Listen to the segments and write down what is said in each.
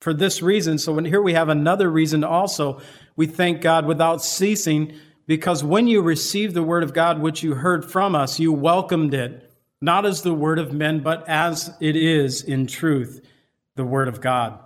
for this reason. So when here we have another reason also. We thank God without ceasing because when you received the word of God, which you heard from us, you welcomed it, not as the word of men, but as it is in truth, the word of God.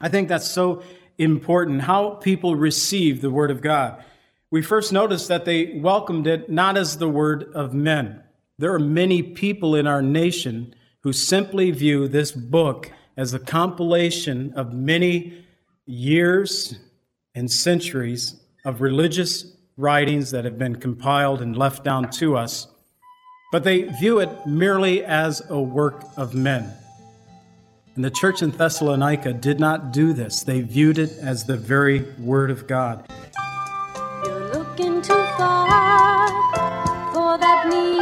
I think that's so important how people receive the word of God. We first notice that they welcomed it not as the word of men. There are many people in our nation who simply view this book as a compilation of many years and centuries of religious writings that have been compiled and left down to us, but they view it merely as a work of men. And the church in Thessalonica did not do this. They viewed it as the very Word of God. You're looking too far for that need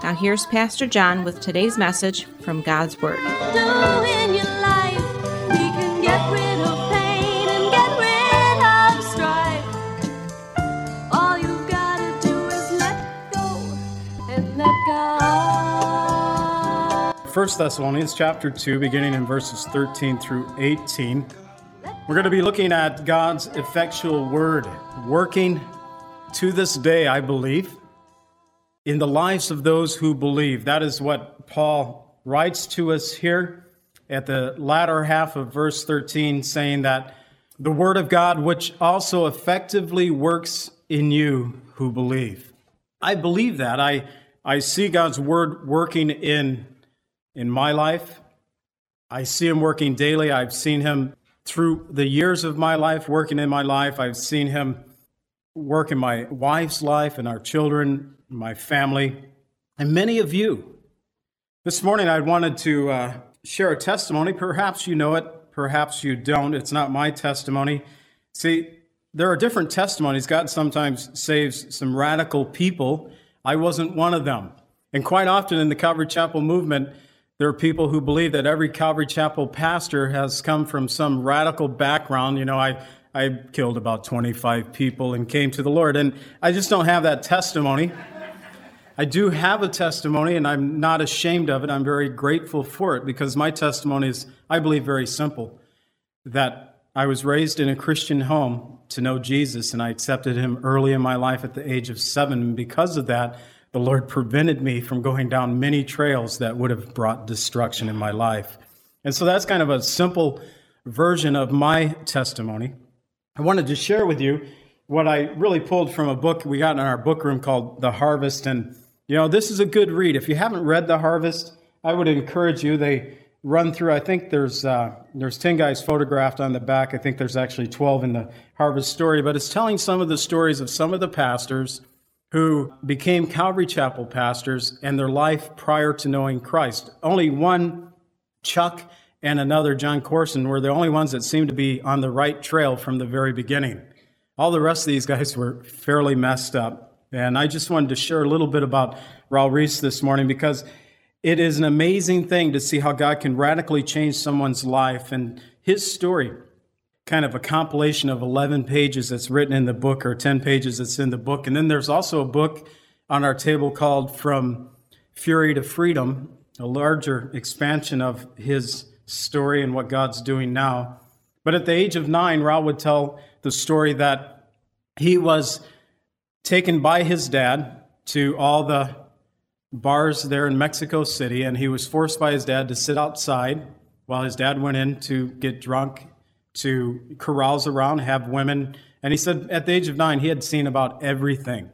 Now, here's Pastor John with today's message from God's Word. do in your life. We can get rid of pain and get rid of strife. All you've gotta do is let go and let God. 1 Thessalonians chapter 2, beginning in verses 13 through 18. We're going to be looking at God's effectual word working to this day, I believe, in the lives of those who believe. That is what Paul writes to us here at the latter half of verse 13, saying that the word of God, which also effectively works in you who believe. I believe that. I, I see God's word working in, in my life. I see him working daily. I've seen him through the years of my life, working in my life. I've seen him work in my wife's life and our children, my family, and many of you. This morning, I wanted to uh, share a testimony. Perhaps you know it, perhaps you don't. It's not my testimony. See, there are different testimonies. God sometimes saves some radical people. I wasn't one of them. And quite often in the Calvary Chapel movement, there are people who believe that every Calvary Chapel pastor has come from some radical background. You know, I, I killed about 25 people and came to the Lord. And I just don't have that testimony. I do have a testimony, and I'm not ashamed of it. I'm very grateful for it because my testimony is, I believe, very simple that I was raised in a Christian home to know Jesus, and I accepted him early in my life at the age of seven. And because of that, the Lord prevented me from going down many trails that would have brought destruction in my life. And so that's kind of a simple version of my testimony. I wanted to share with you what I really pulled from a book we got in our book room called The Harvest. And, you know, this is a good read. If you haven't read The Harvest, I would encourage you. They run through, I think there's, uh, there's 10 guys photographed on the back. I think there's actually 12 in the Harvest story, but it's telling some of the stories of some of the pastors who became Calvary Chapel pastors and their life prior to knowing Christ. Only one, Chuck, and another, Jon Courson, were the only ones that seemed to be on the right trail from the very beginning. All the rest of these guys were fairly messed up. And I just wanted to share a little bit about Raul Ries this morning because it is an amazing thing to see how God can radically change someone's life. And his story, kind of a compilation of 11 pages that's written in the book, or 10 pages that's in the book. And then there's also a book on our table called From Fury to Freedom, a larger expansion of his story and what God's doing now. But at the age of nine, Raul would tell the story that he was taken by his dad to all the bars there in Mexico City, and he was forced by his dad to sit outside while his dad went in to get drunk, to carouse around, have women. And he said at the age of nine, he had seen about everything.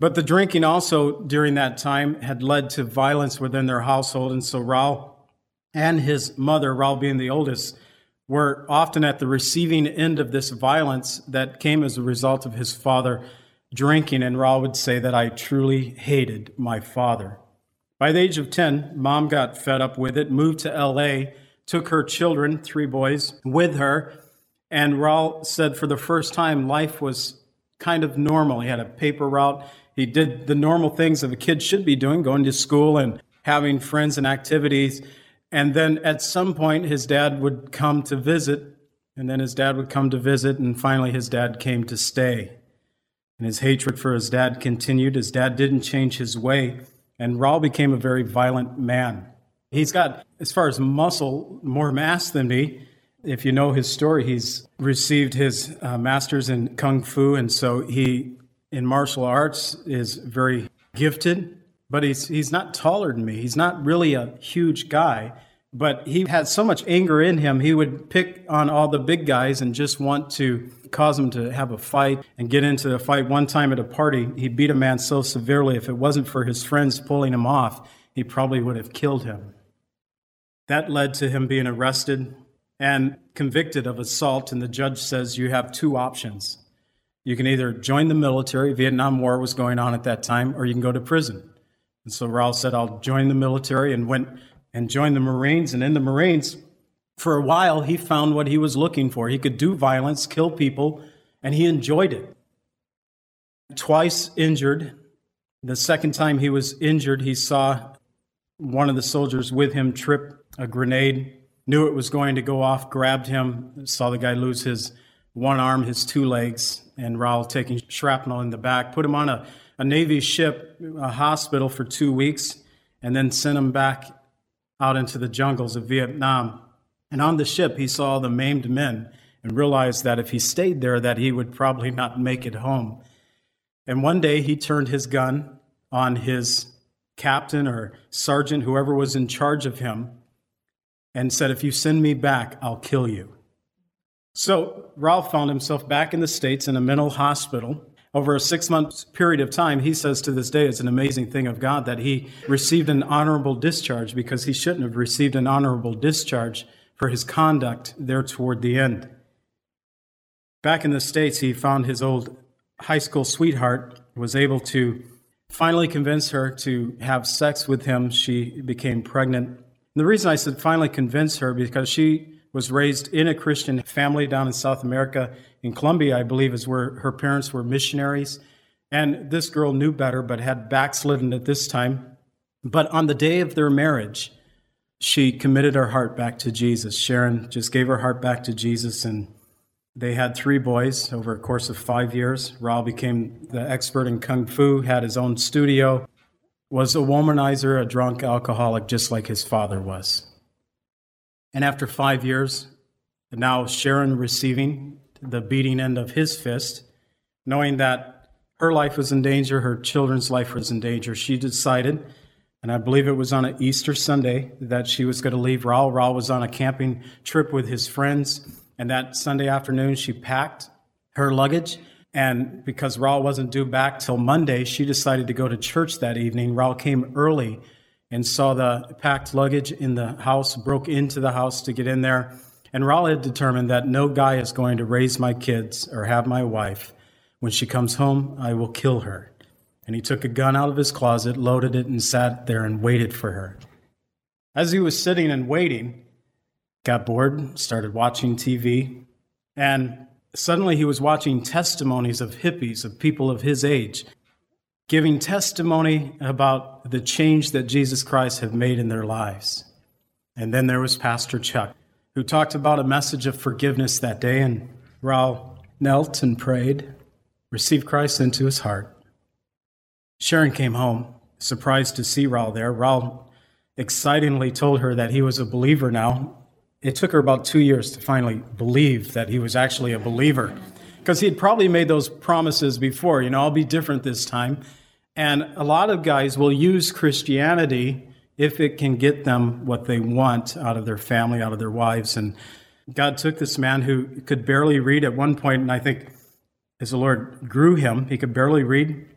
But the drinking also during that time had led to violence within their household. And so Raul and his mother, Raul being the oldest, were often at the receiving end of this violence that came as a result of his father drinking. And Raul would say that I truly hated my father. By the age of 10, mom got fed up with it, moved to LA, took her children, three boys, with her. And Raul said for the first time, life was kind of normal. He had a paper route. He did the normal things that a kid should be doing, going to school and having friends and activities. And then at some point, his dad would come to visit, and then his dad would come to visit, and finally, his dad came to stay. And his hatred for his dad continued. His dad didn't change his way, and Raul became a very violent man. He's got, as far as muscle, more mass than me. If you know his story, he's received his uh, master's in kung fu, and so he in martial arts is very gifted, but he's, he's not taller than me. He's not really a huge guy, but he had so much anger in him, he would pick on all the big guys and just want to cause him to have a fight and get into a fight. One time at a party, he beat a man so severely, if it wasn't for his friends pulling him off, he probably would have killed him. That led to him being arrested and convicted of assault, and the judge says you have two options you can either join the military, Vietnam War was going on at that time, or you can go to prison. And so Raul said, I'll join the military and went and joined the Marines. And in the Marines, for a while, he found what he was looking for. He could do violence, kill people, and he enjoyed it. Twice injured. The second time he was injured, he saw one of the soldiers with him trip a grenade, knew it was going to go off, grabbed him, saw the guy lose his one arm, his two legs, and Raul taking shrapnel in the back, put him on a, a Navy ship, a hospital for two weeks, and then sent him back out into the jungles of Vietnam. And on the ship, he saw the maimed men and realized that if he stayed there, that he would probably not make it home. And one day he turned his gun on his captain or sergeant, whoever was in charge of him, and said, If you send me back, I'll kill you. So Ralph found himself back in the States in a mental hospital. Over a six month period of time, he says to this day it's an amazing thing of God that he received an honorable discharge because he shouldn't have received an honorable discharge for his conduct there toward the end. Back in the States, he found his old high school sweetheart, was able to finally convince her to have sex with him. She became pregnant. And the reason I said finally convince her because she was raised in a Christian family down in South America. In Colombia, I believe, is where her parents were missionaries. And this girl knew better, but had backslidden at this time. But on the day of their marriage, she committed her heart back to Jesus. Sharon just gave her heart back to Jesus, and they had three boys over a course of five years. Raul became the expert in kung fu, had his own studio, was a womanizer, a drunk alcoholic, just like his father was. And after five years, now Sharon receiving the beating end of his fist, knowing that her life was in danger, her children's life was in danger, she decided, and I believe it was on an Easter Sunday, that she was going to leave Raul. Raul was on a camping trip with his friends, and that Sunday afternoon she packed her luggage. And because Raul wasn't due back till Monday, she decided to go to church that evening. Raul came early and saw the packed luggage in the house, broke into the house to get in there. And Raul had determined that no guy is going to raise my kids or have my wife. When she comes home, I will kill her. And he took a gun out of his closet, loaded it, and sat there and waited for her. As he was sitting and waiting, got bored, started watching TV, and suddenly he was watching testimonies of hippies, of people of his age, giving testimony about the change that Jesus Christ had made in their lives. And then there was Pastor Chuck, who talked about a message of forgiveness that day, and Raul knelt and prayed, received Christ into his heart. Sharon came home, surprised to see Raul there. Raul excitingly told her that he was a believer now. It took her about two years to finally believe that he was actually a believer because he had probably made those promises before. You know, I'll be different this time. And a lot of guys will use Christianity if it can get them what they want out of their family, out of their wives. And God took this man who could barely read at one point, and I think as the Lord grew him, he could barely read,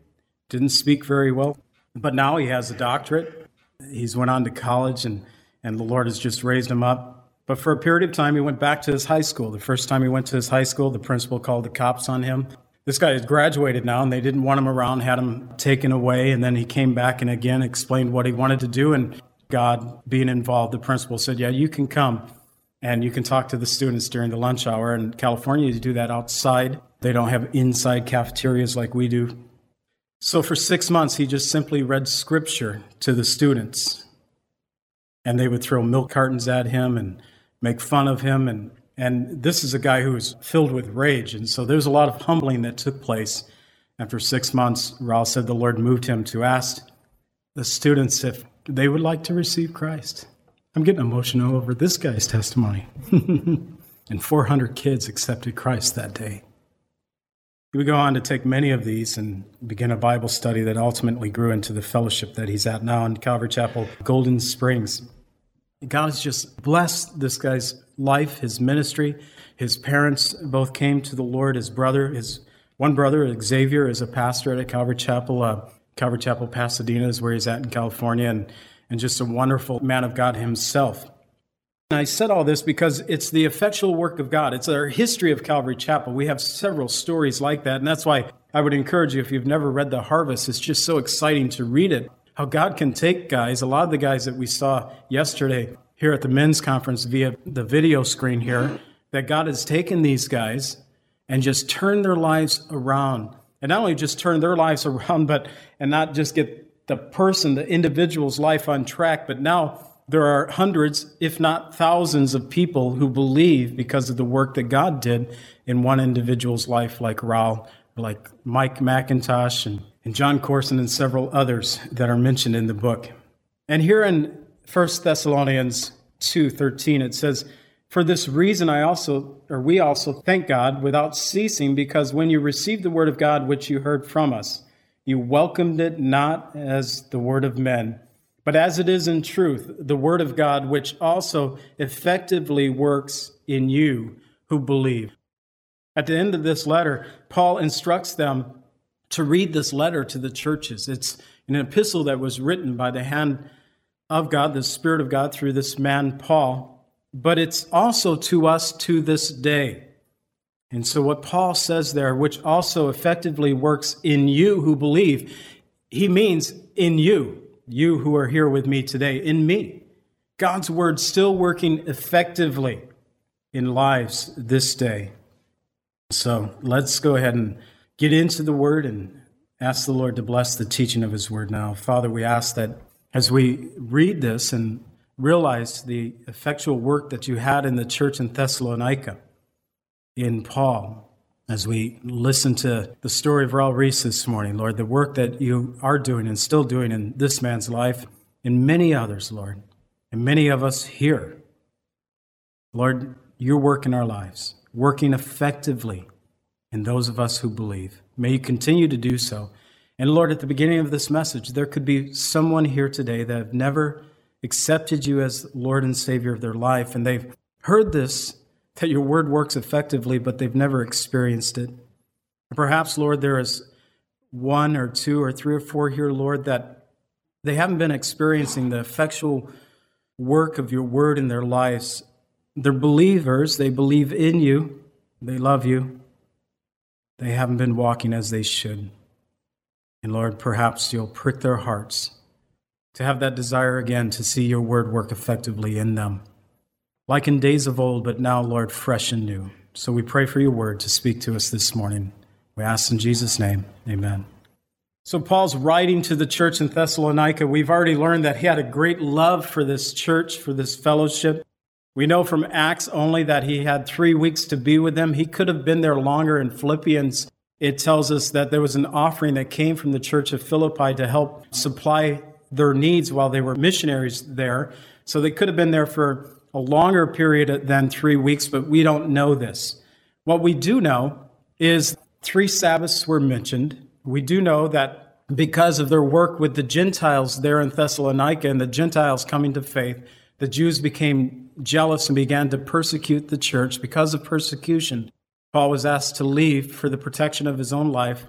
didn't speak very well, but now he has a doctorate. He's went on to college and, and the Lord has just raised him up. But for a period of time, he went back to his high school. The first time he went to his high school, the principal called the cops on him. This guy has graduated now, and they didn't want him around, had him taken away. And then he came back and again explained what he wanted to do. And God being involved, the principal said, Yeah, you can come and you can talk to the students during the lunch hour. In California, you do that outside. They don't have inside cafeterias like we do. So for six months, he just simply read scripture to the students. And they would throw milk cartons at him and make fun of him. And, and this is a guy who was filled with rage. And so there's a lot of humbling that took place. After six months, Raul said the Lord moved him to ask the students if they would like to receive Christ. I'm getting emotional over this guy's testimony. and 400 kids accepted Christ that day. He would go on to take many of these and begin a Bible study that ultimately grew into the fellowship that he's at now in Calvary Chapel, Golden Springs. God has just blessed this guy's life, his ministry. His parents both came to the Lord. His brother, his one brother, Xavier, is a pastor at Calvary Chapel. Uh, Calvary Chapel, Pasadena is where he's at in California. And and just a wonderful man of God himself. I said all this because it's the effectual work of God. It's our history of Calvary Chapel. We have several stories like that. And that's why I would encourage you, if you've never read The Harvest, it's just so exciting to read it. How God can take guys, a lot of the guys that we saw yesterday here at the men's conference via the video screen here, that God has taken these guys and just turned their lives around. And not only just turn their lives around, but and not just get the person, the individual's life on track. But now there are hundreds, if not thousands, of people who believe because of the work that God did in one individual's life, like Raul, like Mike MacIntosh, and, and Jon Courson, and several others that are mentioned in the book. And here in 1 Thessalonians 2:13 it says, "For this reason I also or we also thank God without ceasing because when you received the word of God which you heard from us, you welcomed it not as the word of men, but as it is in truth, the word of God, which also effectively works in you who believe. At the end of this letter, Paul instructs them to read this letter to the churches. It's an epistle that was written by the hand of God, the Spirit of God, through this man, Paul, but it's also to us to this day. And so, what Paul says there, which also effectively works in you who believe, he means in you, you who are here with me today, in me. God's word still working effectively in lives this day. So, let's go ahead and get into the word and ask the Lord to bless the teaching of his word now. Father, we ask that as we read this and realize the effectual work that you had in the church in Thessalonica, in Paul as we listen to the story of Raul Ries this morning, Lord, the work that you are doing and still doing in this man's life and many others, Lord, and many of us here. Lord, your work in our lives, working effectively in those of us who believe. May you continue to do so. And Lord, at the beginning of this message, there could be someone here today that have never accepted you as Lord and Savior of their life, and they've heard this that your word works effectively, but they've never experienced it. Perhaps, Lord, there is one or two or three or four here, Lord, that they haven't been experiencing the effectual work of your word in their lives. They're believers, they believe in you, they love you. They haven't been walking as they should. And Lord, perhaps you'll prick their hearts to have that desire again to see your word work effectively in them like in days of old, but now, Lord, fresh and new. So we pray for your word to speak to us this morning. We ask in Jesus' name, amen. So, Paul's writing to the church in Thessalonica. We've already learned that he had a great love for this church, for this fellowship. We know from Acts only that he had three weeks to be with them. He could have been there longer. In Philippians, it tells us that there was an offering that came from the church of Philippi to help supply their needs while they were missionaries there. So they could have been there for a longer period than three weeks, but we don't know this. What we do know is three Sabbaths were mentioned. We do know that because of their work with the Gentiles there in Thessalonica and the Gentiles coming to faith, the Jews became jealous and began to persecute the church. Because of persecution, Paul was asked to leave for the protection of his own life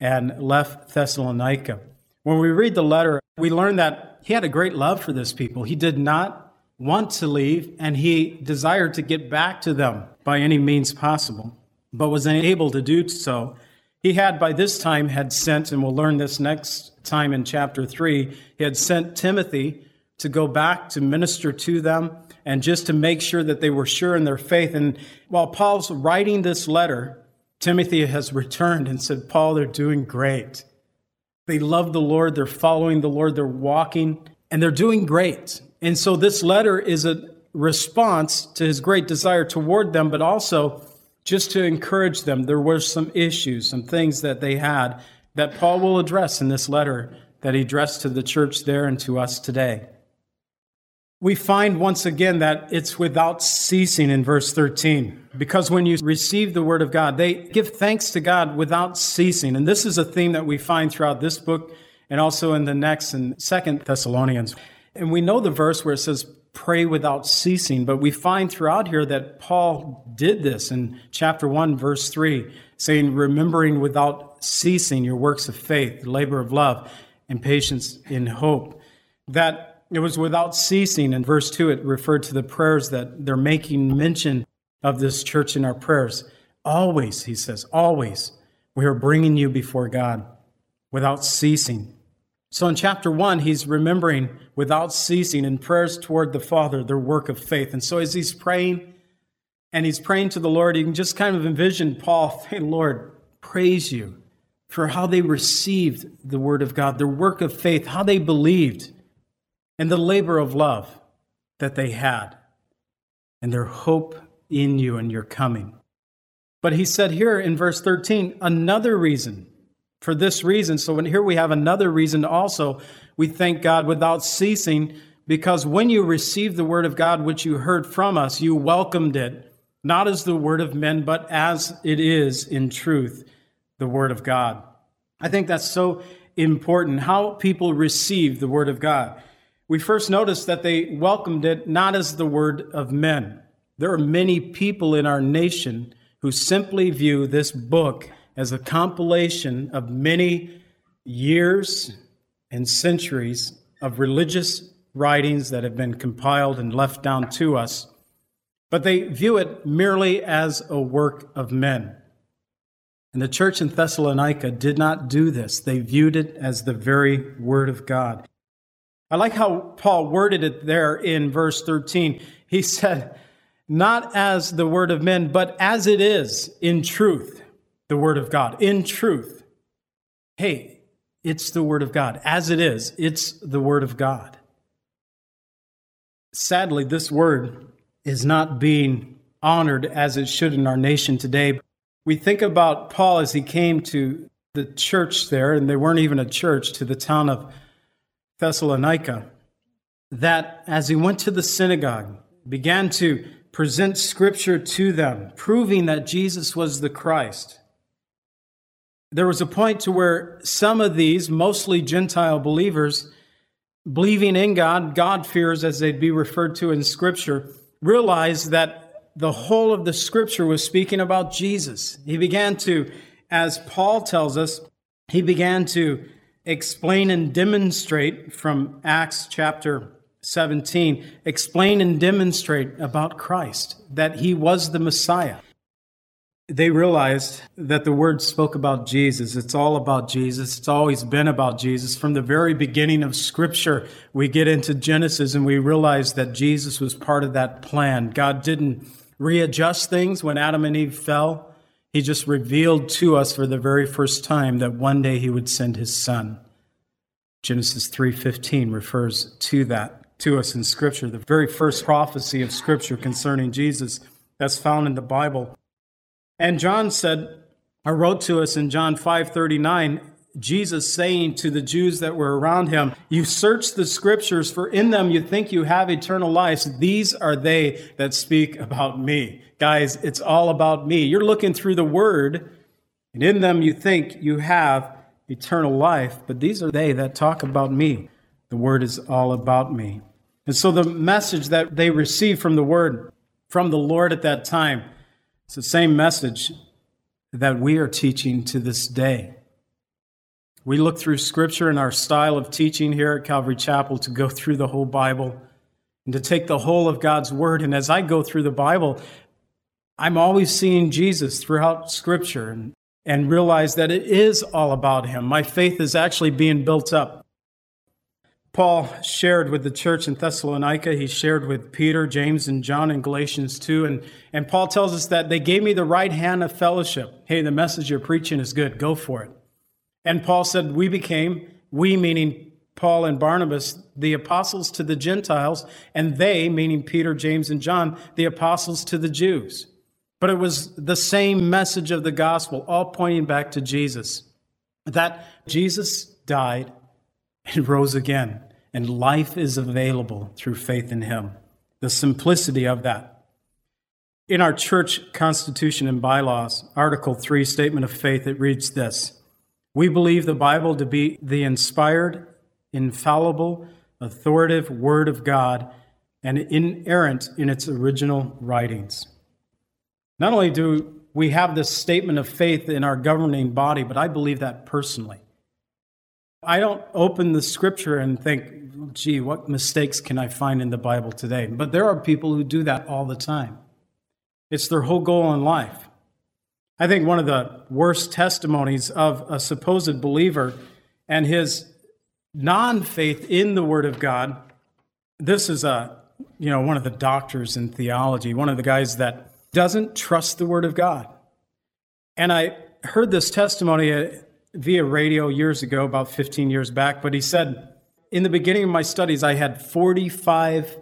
and left Thessalonica. When we read the letter, we learn that he had a great love for this people. He did not want to leave, and he desired to get back to them by any means possible, but was unable to do so. He had by this time had sent, and we'll learn this next time in chapter 3, he had sent Timothy to go back to minister to them and just to make sure that they were sure in their faith. And while Paul's writing this letter, Timothy has returned and said, Paul, they're doing great. They love the Lord, they're following the Lord, they're walking, and they're doing great. And so this letter is a response to his great desire toward them, but also just to encourage them. There were some issues, some things that they had that Paul will address in this letter that he addressed to the church there and to us today. We find once again that it's without ceasing in verse 13. Because when you receive the word of God, they give thanks to God without ceasing. And this is a theme that we find throughout this book and also in the next and Second Thessalonians. And we know the verse where it says, pray without ceasing. But we find throughout here that Paul did this in chapter 1, verse 3, saying, remembering without ceasing your works of faith, the labor of love, and patience in hope. That it was without ceasing. In verse 2, it referred to the prayers that they're making mention of this church in our prayers. Always, he says, always, we are bringing you before God without ceasing. So in chapter one, he's remembering without ceasing in prayers toward the Father their work of faith. And so as he's praying and he's praying to the Lord, you can just kind of envision Paul saying, Lord, praise you for how they received the word of God, their work of faith, how they believed, and the labor of love that they had, and their hope in you and your coming. But he said here in verse 13, another reason for this reason. So when here we have another reason also, we thank God without ceasing, because when you received the word of God, which you heard from us, you welcomed it, not as the word of men, but as it is in truth, the word of God. I think that's so important, how people receive the word of God. We first notice that they welcomed it not as the word of men. There are many people in our nation who simply view this book as a compilation of many years and centuries of religious writings that have been compiled and left down to us, but they view it merely as a work of men. And the church in Thessalonica did not do this. They viewed it as the very Word of God. I like how Paul worded it there in verse 13. He said, Not as the Word of men, but as it is in truth the Word of God in truth. Hey, it's the Word of God. As it is, it's the Word of God. Sadly, this Word is not being honored as it should in our nation today. We think about Paul as he came to the church there, and they weren't even a church, to the town of Thessalonica, that as he went to the synagogue, began to present scripture to them, proving that Jesus was the Christ there was a point to where some of these, mostly Gentile believers, believing in God, God fears as they'd be referred to in Scripture, realized that the whole of the Scripture was speaking about Jesus. He began to, as Paul tells us, he began to explain and demonstrate from Acts chapter 17, explain and demonstrate about Christ, that he was the Messiah they realized that the word spoke about Jesus. It's all about Jesus. It's always been about Jesus. From the very beginning of Scripture, we get into Genesis and we realize that Jesus was part of that plan. God didn't readjust things when Adam and Eve fell. He just revealed to us for the very first time that one day he would send his son. Genesis 3:15 refers to that to us in scripture, the very first prophecy of scripture concerning Jesus that's found in the Bible. And John said, or wrote to us in John 5:39, Jesus saying to the Jews that were around him, You search the scriptures, for in them you think you have eternal life. These are they that speak about me. Guys, it's all about me. You're looking through the word, and in them you think you have eternal life, but these are they that talk about me. The word is all about me. And so the message that they received from the word, from the Lord at that time, it's the same message that we are teaching to this day. We look through Scripture and our style of teaching here at Calvary Chapel to go through the whole Bible and to take the whole of God's Word. And as I go through the Bible, I'm always seeing Jesus throughout Scripture and, and realize that it is all about Him. My faith is actually being built up. Paul shared with the church in Thessalonica. He shared with Peter, James, and John in Galatians 2. And, and Paul tells us that they gave me the right hand of fellowship. Hey, the message you're preaching is good. Go for it. And Paul said, We became, we meaning Paul and Barnabas, the apostles to the Gentiles, and they, meaning Peter, James, and John, the apostles to the Jews. But it was the same message of the gospel, all pointing back to Jesus that Jesus died and rose again, and life is available through faith in him. The simplicity of that. In our church constitution and bylaws, Article 3, Statement of Faith, it reads this We believe the Bible to be the inspired, infallible, authoritative Word of God and inerrant in its original writings. Not only do we have this statement of faith in our governing body, but I believe that personally. I don't open the scripture and think, gee, what mistakes can I find in the Bible today? But there are people who do that all the time. It's their whole goal in life. I think one of the worst testimonies of a supposed believer and his non faith in the Word of God. This is a, you know, one of the doctors in theology, one of the guys that doesn't trust the Word of God. And I heard this testimony uh, via radio years ago, about 15 years back, but he said, In the beginning of my studies, I had 45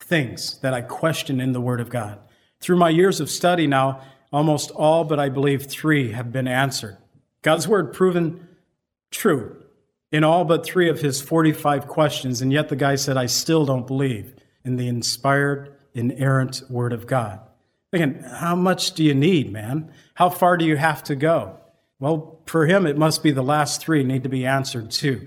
things that I questioned in the Word of God. Through my years of study now, almost all but I believe three have been answered. God's Word proven true in all but three of his 45 questions, and yet the guy said, I still don't believe in the inspired, inerrant Word of God. Thinking, how much do you need, man? How far do you have to go? Well, for him, it must be the last three need to be answered too.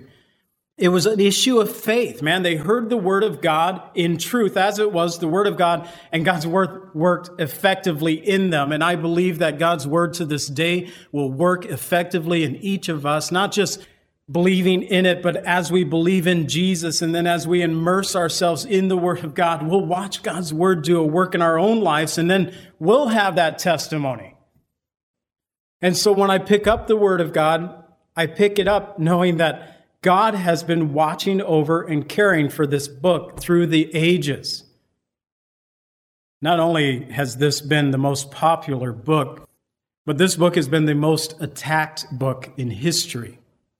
It was an issue of faith, man. They heard the word of God in truth as it was the word of God, and God's word worked effectively in them. And I believe that God's word to this day will work effectively in each of us, not just believing in it, but as we believe in Jesus and then as we immerse ourselves in the Word of God, we'll watch God's Word do a work in our own lives and then we'll have that testimony. And so when I pick up the Word of God, I pick it up knowing that God has been watching over and caring for this book through the ages. Not only has this been the most popular book, but this book has been the most attacked book in history.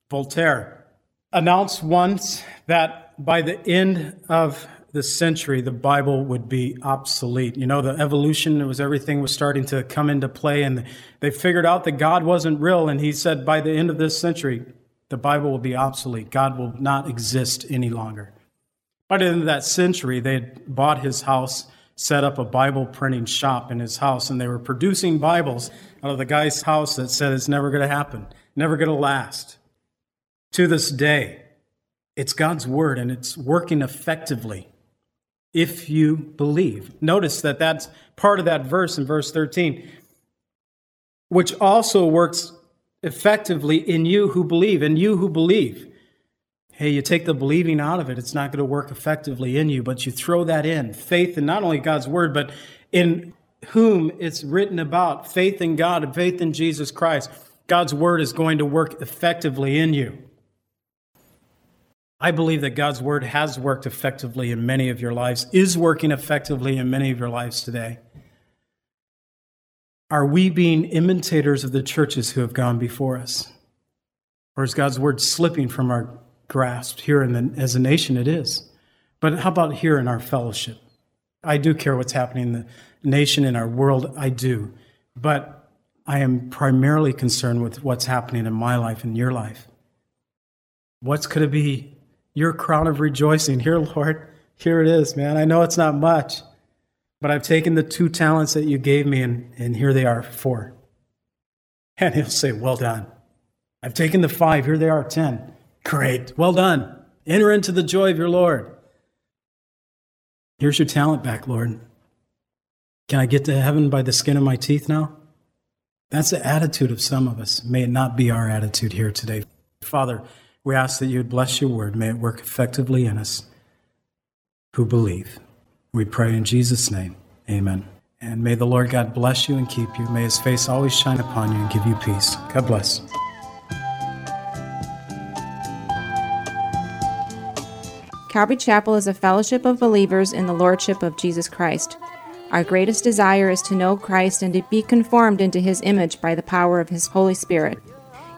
Voltaire announced once that by the end of the century, the Bible would be obsolete. You know, the evolution was everything was starting to come into play, and they figured out that God wasn't real. And he said, by the end of this century, the Bible will be obsolete. God will not exist any longer. By the end of that century, they had bought his house, set up a Bible printing shop in his house, and they were producing Bibles out of the guy's house that said it's never going to happen, never going to last to this day. It's God's word and it's working effectively if you believe. Notice that that's part of that verse in verse 13, which also works effectively in you who believe, in you who believe. Hey, you take the believing out of it, it's not going to work effectively in you, but you throw that in faith in not only God's word, but in whom it's written about faith in God and faith in Jesus Christ. God's word is going to work effectively in you. I believe that God's word has worked effectively in many of your lives, is working effectively in many of your lives today. Are we being imitators of the churches who have gone before us? Or is God's word slipping from our grasp here in the, as a nation? It is. But how about here in our fellowship? I do care what's happening in the nation, in our world. I do. But I am primarily concerned with what's happening in my life and your life. What's going to be your crown of rejoicing. Here, Lord, here it is, man. I know it's not much, but I've taken the two talents that you gave me, and, and here they are, four. And he'll say, Well done. I've taken the five, here they are, ten. Great, well done. Enter into the joy of your Lord. Here's your talent back, Lord. Can I get to heaven by the skin of my teeth now? That's the attitude of some of us. May it not be our attitude here today. Father, we ask that you would bless your word. May it work effectively in us who believe. We pray in Jesus' name. Amen. And may the Lord God bless you and keep you. May his face always shine upon you and give you peace. God bless. Calvary Chapel is a fellowship of believers in the Lordship of Jesus Christ. Our greatest desire is to know Christ and to be conformed into his image by the power of his Holy Spirit.